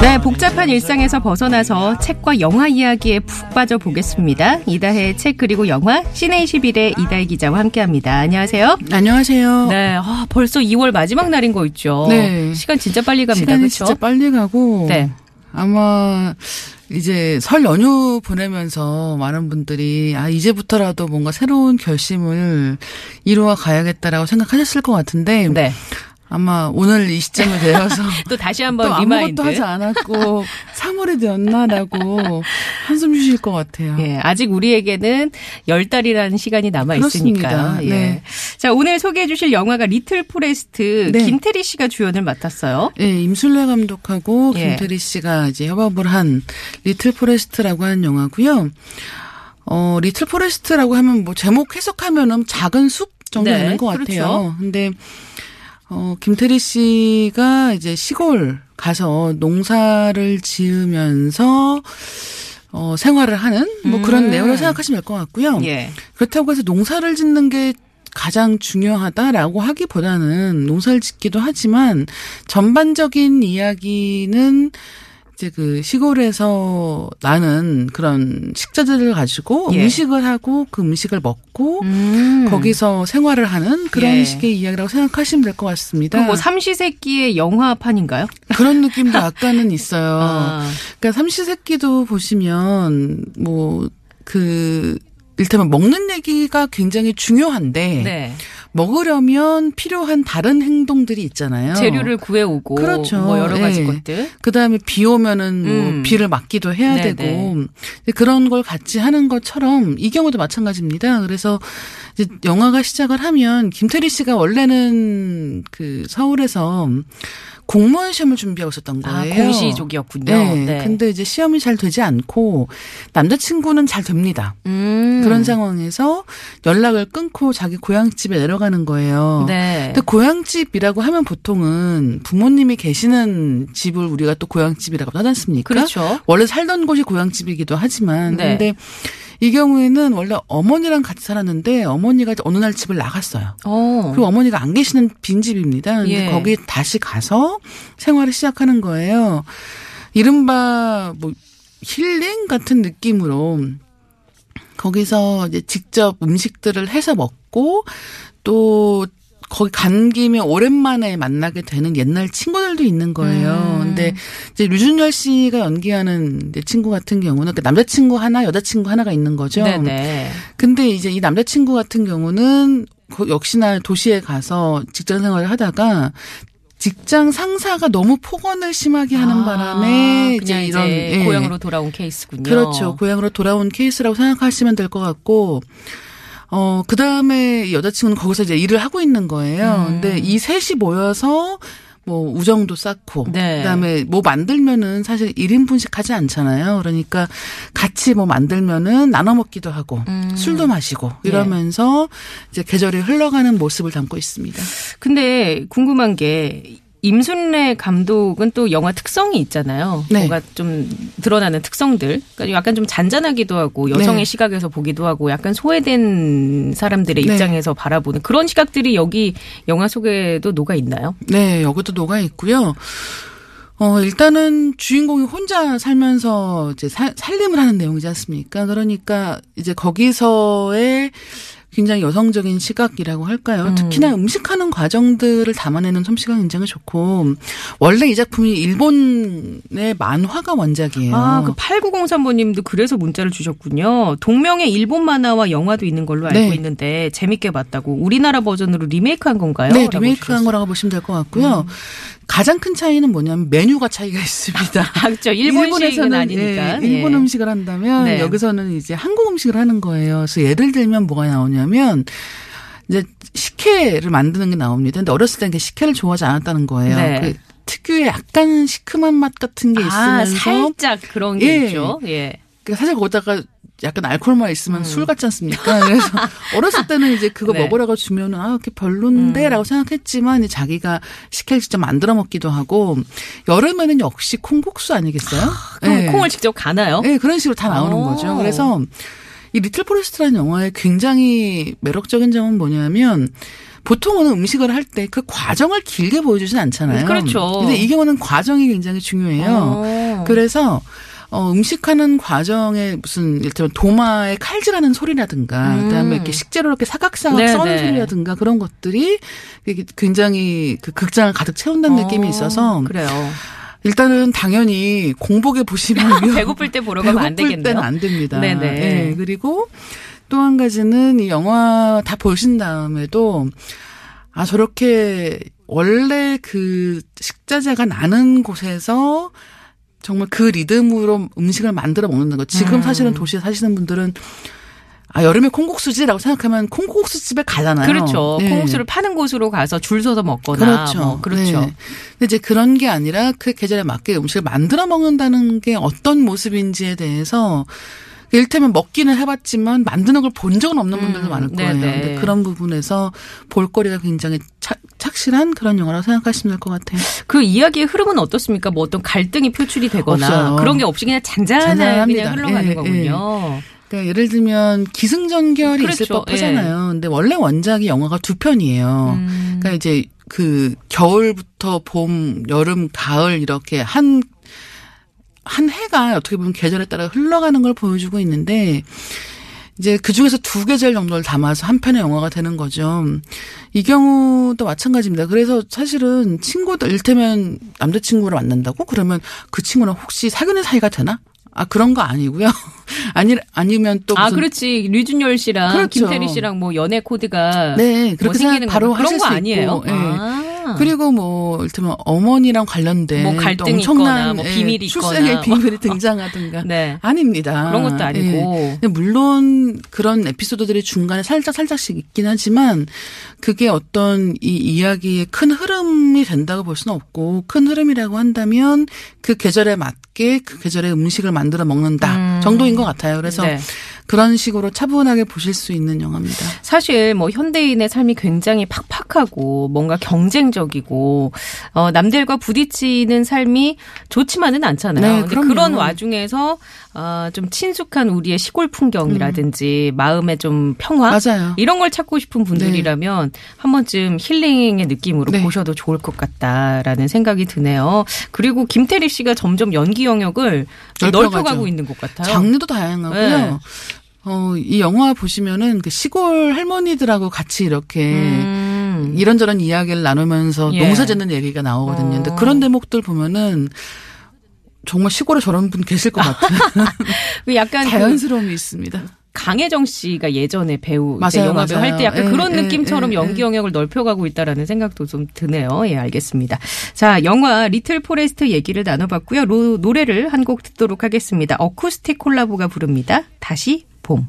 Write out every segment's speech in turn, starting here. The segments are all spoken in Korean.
네, 복잡한 일상에서 벗어나서 책과 영화 이야기에 푹 빠져 보겠습니다. 이다혜의 책 그리고 영화 시네 21의 이다혜 기자와 함께합니다. 안녕하세요. 안녕하세요. 네, 아, 벌써 2월 마지막 날인 거 있죠. 네. 시간 진짜 빨리 갑니다. 그렇죠? 진짜 빨리 가고 네. 아마 이제 설 연휴 보내면서 많은 분들이 아 이제부터라도 뭔가 새로운 결심을 이루어 가야겠다라고 생각하셨을 것 같은데 네. 아마 오늘 이 시점에 되어서 또 다시 또 한번 아무것도 remind하지 않았고 3월이 되었나라고 한숨 쉬실 것 같아요. 예, 아직 우리에게는 열 달이라는 시간이 남아 있으니까. 예. 네. 자, 오늘 소개해 주실 영화가 리틀 포레스트 네. 김태리 씨가 주연을 맡았어요. 예, 임순례 감독하고 예. 김태리 씨가 이제 협업을 한 리틀 포레스트라고 하는 영화고요. 어, 리틀 포레스트라고 하면 뭐 제목 해석하면은 작은 숲 정도 네, 되는 것 그렇죠. 같아요. 근데 어, 김태리 씨가 이제 시골 가서 농사를 지으면서 어, 생활을 하는 뭐 음. 그런 내용을 생각하시면 될 것 같고요. 예. 그렇다고 해서 농사를 짓는 게 가장 중요하다라고 하기보다는 농사를 짓기도 하지만 전반적인 이야기는 이제 그 시골에서 나는 그런 식자들을 가지고 예. 음식을 하고 그 음식을 먹고 음. 거기서 생활을 하는 그런 예. 식의 이야기라고 생각하시면 될 것 같습니다. 그뭐 삼시세끼의 영화판인가요? 그런 느낌도 약간은 있어요. 아. 그러니까 삼시세끼도 보시면 뭐 그 일테면 먹는 얘기가 굉장히 중요한데 네. 먹으려면 필요한 다른 행동들이 있잖아요. 재료를 구해오고 그렇죠. 뭐 여러 가지 예. 것들. 그다음에 비 오면은 뭐 음. 비를 막기도 해야 네네. 되고 그런 걸 같이 하는 것처럼 이 경우도 마찬가지입니다. 그래서 이제 영화가 시작을 하면 김태리 씨가 원래는 그 서울에서 공무원 시험을 준비하고 있었던 아, 거예요. 공시족이었군요. 네. 네. 근데 이제 시험이 잘 되지 않고 남자친구는 잘 됩니다. 음. 그런 상황에서 연락을 끊고 자기 고향집에 내려가는 거예요. 네. 근데 고향집이라고 하면 보통은 부모님이 계시는 집을 우리가 또 고향집이라고 하지 않습니까? 그렇죠. 원래 살던 곳이 고향집이기도 하지만 네. 근데 이 경우에는 원래 어머니랑 같이 살았는데 어머니가 어느 날 집을 나갔어요. 어. 그리고 어머니가 안 계시는 빈 집입니다. 근데 예. 거기 다시 가서 생활을 시작하는 거예요. 이른바 뭐 힐링 같은 느낌으로 거기서 이제 직접 음식들을 해서 먹고 또 거기 간 김에 오랜만에 만나게 되는 옛날 친구들도 있는 거예요. 음. 근데 이제 류준열 씨가 연기하는 이제 친구 같은 경우는 그 남자친구 하나, 여자친구 하나가 있는 거죠. 네네. 근데 이제 이 남자친구 같은 경우는 그 역시나 도시에 가서 직장 생활을 하다가 직장 상사가 너무 폭언을 심하게 하는 아, 바람에 이제 이런 이제 예. 고향으로 돌아온 케이스군요. 그렇죠. 고향으로 돌아온 케이스라고 생각하시면 될 것 같고 어 그 다음에 여자친구는 거기서 이제 일을 하고 있는 거예요. 음. 근데 이 셋이 모여서 뭐 우정도 쌓고 네. 그다음에 뭐 만들면은 사실 1인분씩 하지 않잖아요. 그러니까 같이 뭐 만들면은 나눠 먹기도 하고 음. 술도 마시고 이러면서 이제 계절이 흘러가는 모습을 담고 있습니다. 근데 궁금한 게 임순례 감독은 또 영화 특성이 있잖아요. 네. 뭔가 좀 드러나는 특성들. 그러니까 약간 좀 잔잔하기도 하고 여성의 네. 시각에서 보기도 하고 약간 소외된 사람들의 네. 입장에서 바라보는 그런 시각들이 여기 영화 속에도 녹아 있나요? 네, 여기도 녹아 있고요. 어, 일단은 주인공이 혼자 살면서 이제 살, 살림을 하는 내용이지 않습니까? 그러니까 이제 거기서의 굉장히 여성적인 시각이라고 할까요? 음. 특히나 음식하는 과정들을 담아내는 솜씨가 굉장히 좋고 원래 이 작품이 일본의 만화가 원작이에요. 아, 그 8903번님도 그래서 문자를 주셨군요. 동명의 일본 만화와 영화도 있는 걸로 알고 네. 있는데 재밌게 봤다고 우리나라 버전으로 리메이크한 건가요? 네, 리메이크한. 음. 거라고 보시면 될 것 같고요. 가장 큰 차이는 뭐냐면 메뉴가 차이가 있습니다. 아, 그렇죠. 일본식은 아니니까. 예, 일본 예. 음식을 한다면 네. 여기서는 이제 한국 음식을 하는 거예요. 그래서 예를 들면 뭐가 나오냐 면 이제 식혜를 만드는 게 나옵니다. 근데 어렸을 때 이렇게 식혜를 좋아하지 않았다는 거예요. 네. 그 특유의 약간 시큼한 맛 같은 게 아, 있으면서 살짝 그런 게 예. 있죠. 예. 그러니까 사실 거기다가 약간 알코올만 있으면 술 같지 않습니까? 그래서 어렸을 때는 이제 그거 음. 네. 먹으라고 주면은 아, 이렇게 별론데라고 생각했지만 이제 자기가 시켜 직접 만들어 먹기도 하고 여름에는 역시 콩국수 아니겠어요? 그럼 네. 콩을 직접 가나요? 네, 그런 식으로 다 나오는 오. 거죠. 그래서 이 리틀 포레스트라는 영화의 굉장히 매력적인 점은 뭐냐면 보통은 음식을 할 때 그 과정을 길게 보여주진 않잖아요. 그렇죠. 근데 이 경우는 과정이 굉장히 중요해요. 어. 그래서 어, 음식하는 과정에 무슨 일테면 도마에 칼질하는 소리라든가 음. 그다음에 이렇게 식재료 이렇게 사각사각 네, 써는 네. 소리라든가 그런 것들이 굉장히 그 극장을 가득 채운다는 느낌이 어, 있어서 그래요. 일단은 당연히 공복에 보시면 배고플 때 보러 가면 안 배고플 되겠네요. 때는 안 됩니다. 네네. 예, 그리고 또 한 가지는 이 영화 다 보신 다음에도 아 저렇게 원래 그 식자재가 나는 곳에서 정말 그 리듬으로 음식을 만들어 먹는 거. 지금 음. 사실은 도시에 사시는 분들은 아 여름에 콩국수지라고 생각하면 콩국수 집에 가잖아요. 그렇죠. 예. 콩국수를 파는 곳으로 가서 줄 서서 먹거나 그렇죠. 뭐 그렇죠. 네. 근데 이제 그런 게 아니라 그 계절에 맞게 음식을 만들어 먹는다는 게 어떤 모습인지에 대해서 일테면 먹기는 해봤지만 만드는 걸 본 적은 없는 분들도 음, 많을 거예요. 네네. 근데 그런 부분에서 볼거리가 굉장히 착, 착실한 그런 영화라고 생각하시면 될 것 같아요. 그 이야기의 흐름은 어떻습니까? 뭐 어떤 갈등이 표출이 되거나 없어요. 그런 게 없이 그냥 잔잔하게 잔잔합니다. 그냥 흘러가는 예, 거군요. 그러니까 예를 들면 기승전결이 있을 그렇죠. 법하잖아요. 근데 원래 원작이 영화가 두 편이에요. 음. 그러니까 이제 그 겨울부터 봄, 여름, 가을 이렇게 한, 한 해가 어떻게 보면 계절에 따라 흘러가는 걸 보여주고 있는데 이제 그 중에서 두 계절 정도를 담아서 한 편의 영화가 되는 거죠. 이 경우도 마찬가지입니다. 그래서 사실은 친구들, 일테면 남자친구를 만난다고? 그러면 그 친구는 혹시 사귀는 사이가 되나? 아, 그런 거 아니고요. 아니, 아니면 또. 아, 그렇지. 류준열 씨랑 그렇죠. 김태리 씨랑 뭐 연애 코드가 네, 뭐 그렇게 생기는 생각 바로 거 그런 거수 아니에요. 예. 아. 그리고 뭐 일테면 어머니랑 관련된 뭐또 갈등이 엄청난 있거나 뭐 예, 비밀이 출생의 있거나. 비밀이 등장하든가 네. 아닙니다. 그런 것도 아니고. 예. 물론 그런 에피소드들이 중간에 살짝 살짝씩 있긴 하지만 그게 어떤 이 이야기의 큰 흐름이 된다고 볼 수는 없고 큰 흐름이라고 한다면 그 계절에 맞게 그 계절의 음식을 만들어 먹는다 음. 정도인 것 같아요. 그래서 네. 그런 식으로 차분하게 보실 수 있는 영화입니다. 사실 뭐 현대인의 삶이 굉장히 팍팍하고 뭔가 경쟁적이고 어 남들과 부딪히는 삶이 좋지만은 않잖아요. 네. 그런 와중에서 어 좀 친숙한 우리의 시골 풍경이라든지 마음의 좀 평화 맞아요. 이런 걸 찾고 싶은 분들이라면 한 번쯤 힐링의 느낌으로 네. 보셔도 좋을 것 같다라는 생각이 드네요. 그리고 김태리 씨가 점점 연기 영역을 좀. 넓혀가고 있는 것 같아요. 장르도 다양하고요. 네. 어, 이 영화 보시면은 그 시골 할머니들하고 같이 이렇게 음. 이런저런 이야기를 나누면서 예. 농사 짓는 얘기가 나오거든요. 근데 어. 그런 대목들 보면은 정말 시골에 저런 분 계실 것 같은 그 약간 그 자연스러움이 있습니다. 강혜정 씨가 예전에 배우 맞아요, 영화 배우 맞아요. 할때 약간 예, 그런 예, 느낌처럼 예, 연기 예. 영역을 넓혀가고 있다라는 생각도 좀 드네요. 예, 알겠습니다. 자, 영화 리틀 포레스트 얘기를 나눠봤고요. 로- 노래를 한 곡 듣도록 하겠습니다. 어쿠스틱 콜라보가 부릅니다. 다시 봄.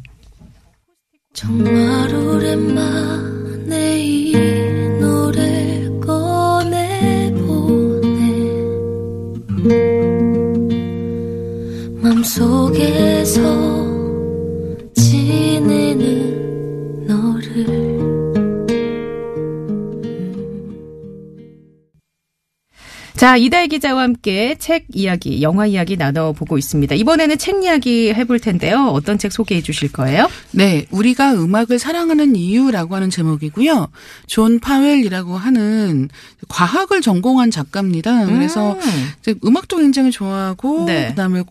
정말 오랜만에 이 노래를 꺼내보네 맘속에서 자, 이다혜 기자와 함께 책 이야기, 영화 이야기 나눠보고 있습니다. 이번에는 책 이야기 해볼 텐데요. 어떤 책 소개해 주실 거예요? 네, 우리가 음악을 사랑하는 이유라고 하는 제목이고요. 존 파웰이라고 하는 과학을 전공한 작가입니다. 그래서 이제 음악도 굉장히 좋아하고 네. 그 다음에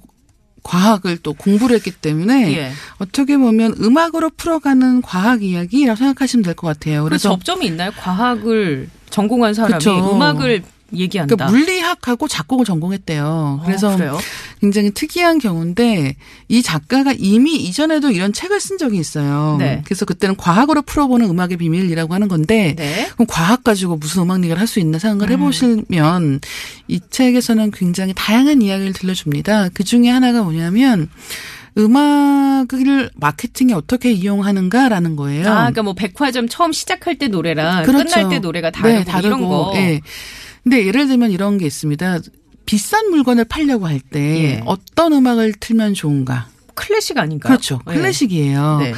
과학을 또 공부를 했기 때문에 예. 어떻게 보면 음악으로 풀어가는 과학 이야기라고 생각하시면 될 것 같아요. 그래서 그래서 접점이 있나요? 과학을 전공한 사람이 그쵸. 음악을 얘기한다. 그러니까 물리학하고 작곡을 전공했대요. 그래서 어, 그래요? 굉장히 특이한 경우인데 이 작가가 이미 이전에도 이런 책을 쓴 적이 있어요. 네. 그래서 그때는 과학으로 풀어보는 음악의 비밀이라고 하는 건데 네. 그럼 과학 가지고 무슨 음악 얘기를 할 수 있나 생각을 해보시면 이 책에서는 굉장히 다양한 이야기를 들려줍니다. 그 중에 하나가 뭐냐면 음악을 마케팅에 어떻게 이용하는가라는 거예요. 아, 그러니까 뭐 백화점 처음 시작할 때 노래랑 그렇죠. 끝날 때 노래가 다르고 네, 다르고, 이런 거. 예. 근데 예를 들면 이런 게 있습니다. 비싼 물건을 팔려고 할때 예. 어떤 음악을 틀면 좋은가? 클래식 아닌가요? 그렇죠. 예. 클래식이에요. 네.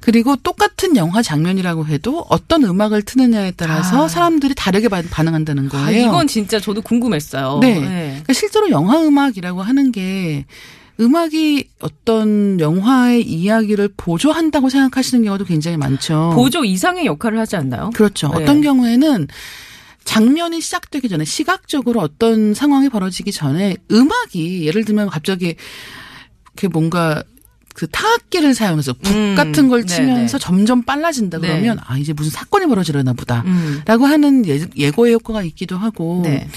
그리고 똑같은 영화 장면이라고 해도 어떤 음악을 트느냐에 따라서 아. 사람들이 다르게 반- 반응한다는 아, 거예요. 이건 진짜 저도 궁금했어요. 네. 네. 그러니까 실제로 영화 음악이라고 하는 게 음악이 어떤 영화의 이야기를 보조한다고 생각하시는 경우도 굉장히 많죠. 보조 이상의 역할을 하지 않나요? 그렇죠. 네. 어떤 경우에는 장면이 시작되기 전에 시각적으로 어떤 상황이 벌어지기 전에 음악이 예를 들면 갑자기 이렇게 뭔가 그 타악기를 사용해서 북 음, 같은 걸 네네. 치면서 점점 빨라진다 네. 그러면 아 이제 무슨 사건이 벌어지려나 보다. 음. 라고 하는 예, 예고의 효과가 있기도 하고 네.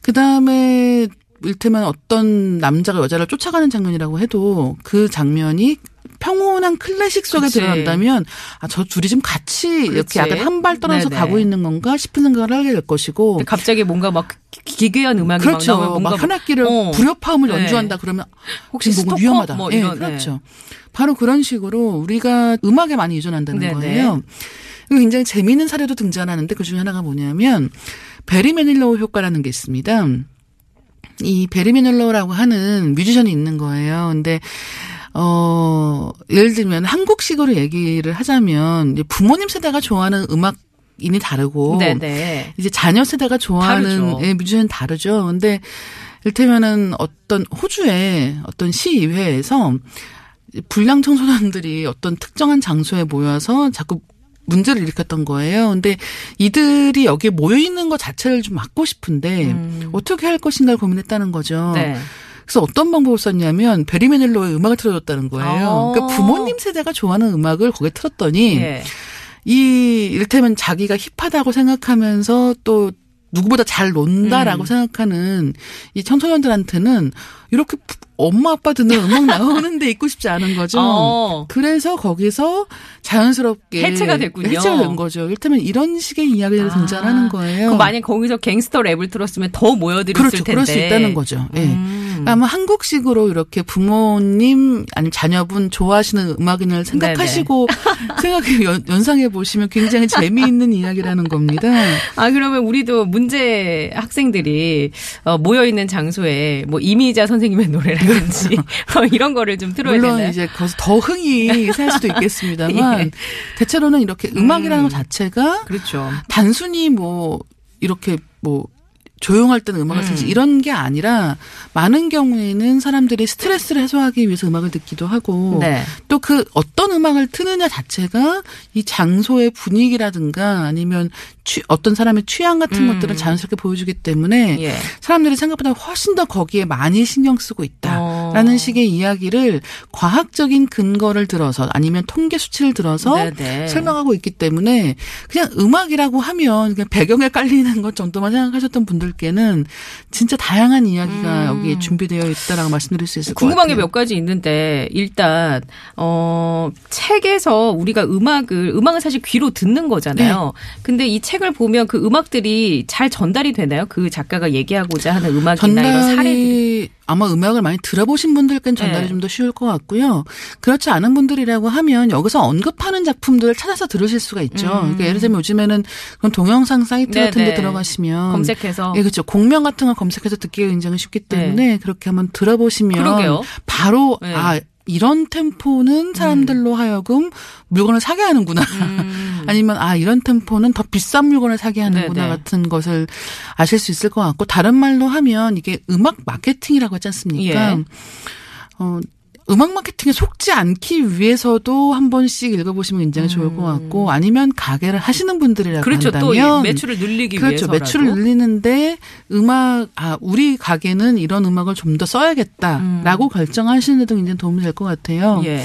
그다음에 일테면 어떤 남자가 여자를 쫓아가는 장면이라고 해도 그 장면이 평온한 클래식 속에 그치. 들어간다면 아 저 둘이 좀 같이 그렇지. 이렇게 약간 한 발 떨어져서 네네. 가고 있는 건가 싶은 생각을 하게 될 것이고 갑자기 뭔가 막 기- 기괴한 음악이 그렇죠. 막 나오면 막 현악기를 어. 불협화음을 네. 연주한다 그러면 혹시 지금 뭔가? 위험하다. 뭐 예, 이런, 그렇죠. 바로 그런 식으로 우리가 음악에 많이 의존한다는 네네. 거예요. 그리고 굉장히 재미있는 사례도 등장하는데 그 중에 하나가 뭐냐면 배리 매닐로우 효과라는 게 있습니다. 이 배리 매닐로우라고 하는 뮤지션이 있는 거예요. 근데 어 예를 들면 한국식으로 얘기를 하자면 부모님 세대가 좋아하는 음악 인이 다르고 네네. 이제 자녀 세대가 좋아하는. 예, 뮤지션 다르죠. 근데 일테면은 어떤 호주의 어떤 시의회에서 불량 청소년들이 어떤 특정한 장소에 모여서 자꾸 문제를 일으켰던 거예요. 근데 이들이 여기에 모여 있는 것 자체를 좀 막고 싶은데 어떻게 할 것인가를 고민했다는 거죠. 음. 네. 그래서 어떤 방법을 썼냐면 베리 매닐로의 음악을 틀어줬다는 거예요. 어. 그러니까 부모님 세대가 좋아하는 음악을 거기에 틀었더니 예. 이 이를테면 자기가 힙하다고 생각하면서 또 누구보다 잘 음. 논다라고 생각하는 이 청소년들한테는 이렇게 부- 엄마 아빠 듣는 음악 나오는데 있고 싶지 않은 거죠. 어. 그래서 거기서 자연스럽게 해체가 됐군요. 해체가 된 거죠. 이를테면 이런 식의 이야기를 아. 등장하는 거예요. 그럼 만약 거기서 갱스터 랩을 들었으면 더 모여들었을 그렇죠. 텐데. 그럴 수 있다는 거죠. 예. 음. 아마 한국식으로 이렇게 부모님 아니면 자녀분 좋아하시는 음악인을 생각하시고 생각해 연- 연상해 보시면 굉장히 재미있는 이야기라는 겁니다. 아 그러면 우리도 문제 학생들이 어, 모여 있는 장소에 뭐 이미자 선생 님의 노래라든지 어, 이런 거를 좀 틀어야 물론 되나요? 이제 거기서 더 흥이 살 수도 있겠습니다만 예. 대체로는 이렇게 음악이라는 것 자체가 그렇죠. 단순히 뭐 이렇게 뭐 조용할 때는 음악을 듣지 이런 게 아니라 많은 경우에는 사람들이 스트레스를 해소하기 위해서 음악을 듣기도 하고 네. 또그 어떤 음악을 트느냐 자체가 이 장소의 분위기라든가 아니면 취, 어떤 사람의 취향 같은 음. 것들을 자연스럽게 보여주기 때문에 예. 사람들이 생각보다 훨씬 더 거기에 많이 신경 쓰고 있다 라는 어. 식의 이야기를 과학적인 근거를 들어서 아니면 통계 수치를 들어서 네네. 설명하고 있기 때문에 그냥 음악이라고 하면 그냥 배경에 깔리는 것 정도만 생각하셨던 분들께는 진짜 다양한 이야기가 여기에 준비되어 있다라고 말씀드릴 수 있을 것 음. 궁금한 게 같아요. 몇 가지 있는데 일단 어 책에서 우리가 음악을 음악은 사실 귀로 듣는 거잖아요. 네. 근데 이 책을 보면 그 음악들이 잘 전달이 되나요? 그 작가가 얘기하고자 하는 음악이나 이런 사례들이. 아마 음악을 많이 들어보신 분들께는 전달이 네. 좀더 쉬울 것 같고요. 그렇지 않은 분들이라고 하면 여기서 언급하는 작품들을 찾아서 들으실 수가 있죠. 그러니까 예를 들면 요즘에는 그런 동영상 사이트 같은 데 음. 네네. 들어가시면 검색해서 예, 그렇죠. 공명 같은 거 검색해서 듣기가 굉장히 쉽기 때문에 그렇게 한번 들어보시면 그러게요. 바로 네. 아 이런 템포는 사람들로 하여금 물건을 사게 하는구나. 음. 아니면 아 이런 템포는 더 비싼 물건을 사게 하는구나 네네. 같은 것을 아실 수 있을 것 같고 다른 말로 하면 이게 음악 마케팅이라고 하지 않습니까? 예. 어 음악 마케팅에 속지 않기 위해서도 한 번씩 읽어보시면 굉장히 좋을 것 같고 아니면 가게를 하시는 분들이라고 그렇죠. 또 한다면 이 매출을 늘리기 그렇죠. 위해서라도. 매출을 늘리는데 음악 아 우리 가게는 이런 음악을 좀 더 써야겠다라고 결정하시는 데도 굉장히 도움이 될 것 같아요. 음. 예.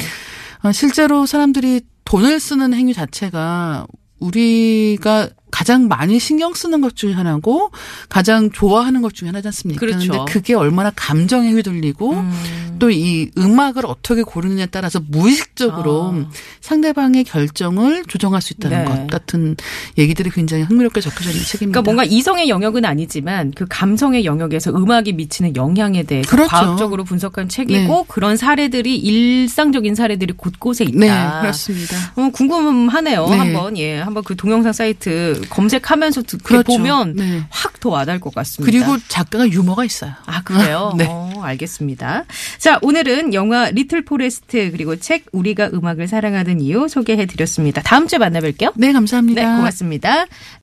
어, 실제로 사람들이 돈을 쓰는 행위 자체가 우리가 가장 많이 신경 쓰는 것 중에 하나고 가장 좋아하는 것 중에 하나지 않습니까? 그렇죠. 근데 그게 얼마나 감정에 휘둘리고 음. 또이 음악을 어떻게 고르느냐에 따라서 무의식적으로 아. 상대방의 결정을 조정할 수 있다는 네. 것 같은 얘기들이 굉장히 흥미롭게 적혀져 있는 책입니다. 그러니까 뭔가 이성의 영역은 아니지만 그 감성의 영역에서 음악이 미치는 영향에 대해서 그렇죠. 과학적으로 분석한 책이고 네. 그런 사례들이 일상적인 사례들이 곳곳에 있다. 네, 그렇습니다. 어, 궁금하네요. 네. 한번 예, 한번 그 동영상 사이트 그 검색하면서 듣게 그렇죠. 보면 네. 확더 와닿을 것 같습니다. 그리고 작가가 유머가 있어요. 아, 그래요? 네. 어, 알겠습니다. 자, 오늘은 영화 리틀 포레스트 그리고 책 우리가 음악을 사랑하는 이유 소개해 드렸습니다. 다음 주에 만나뵐게요. 네, 감사합니다. 네, 고맙습니다.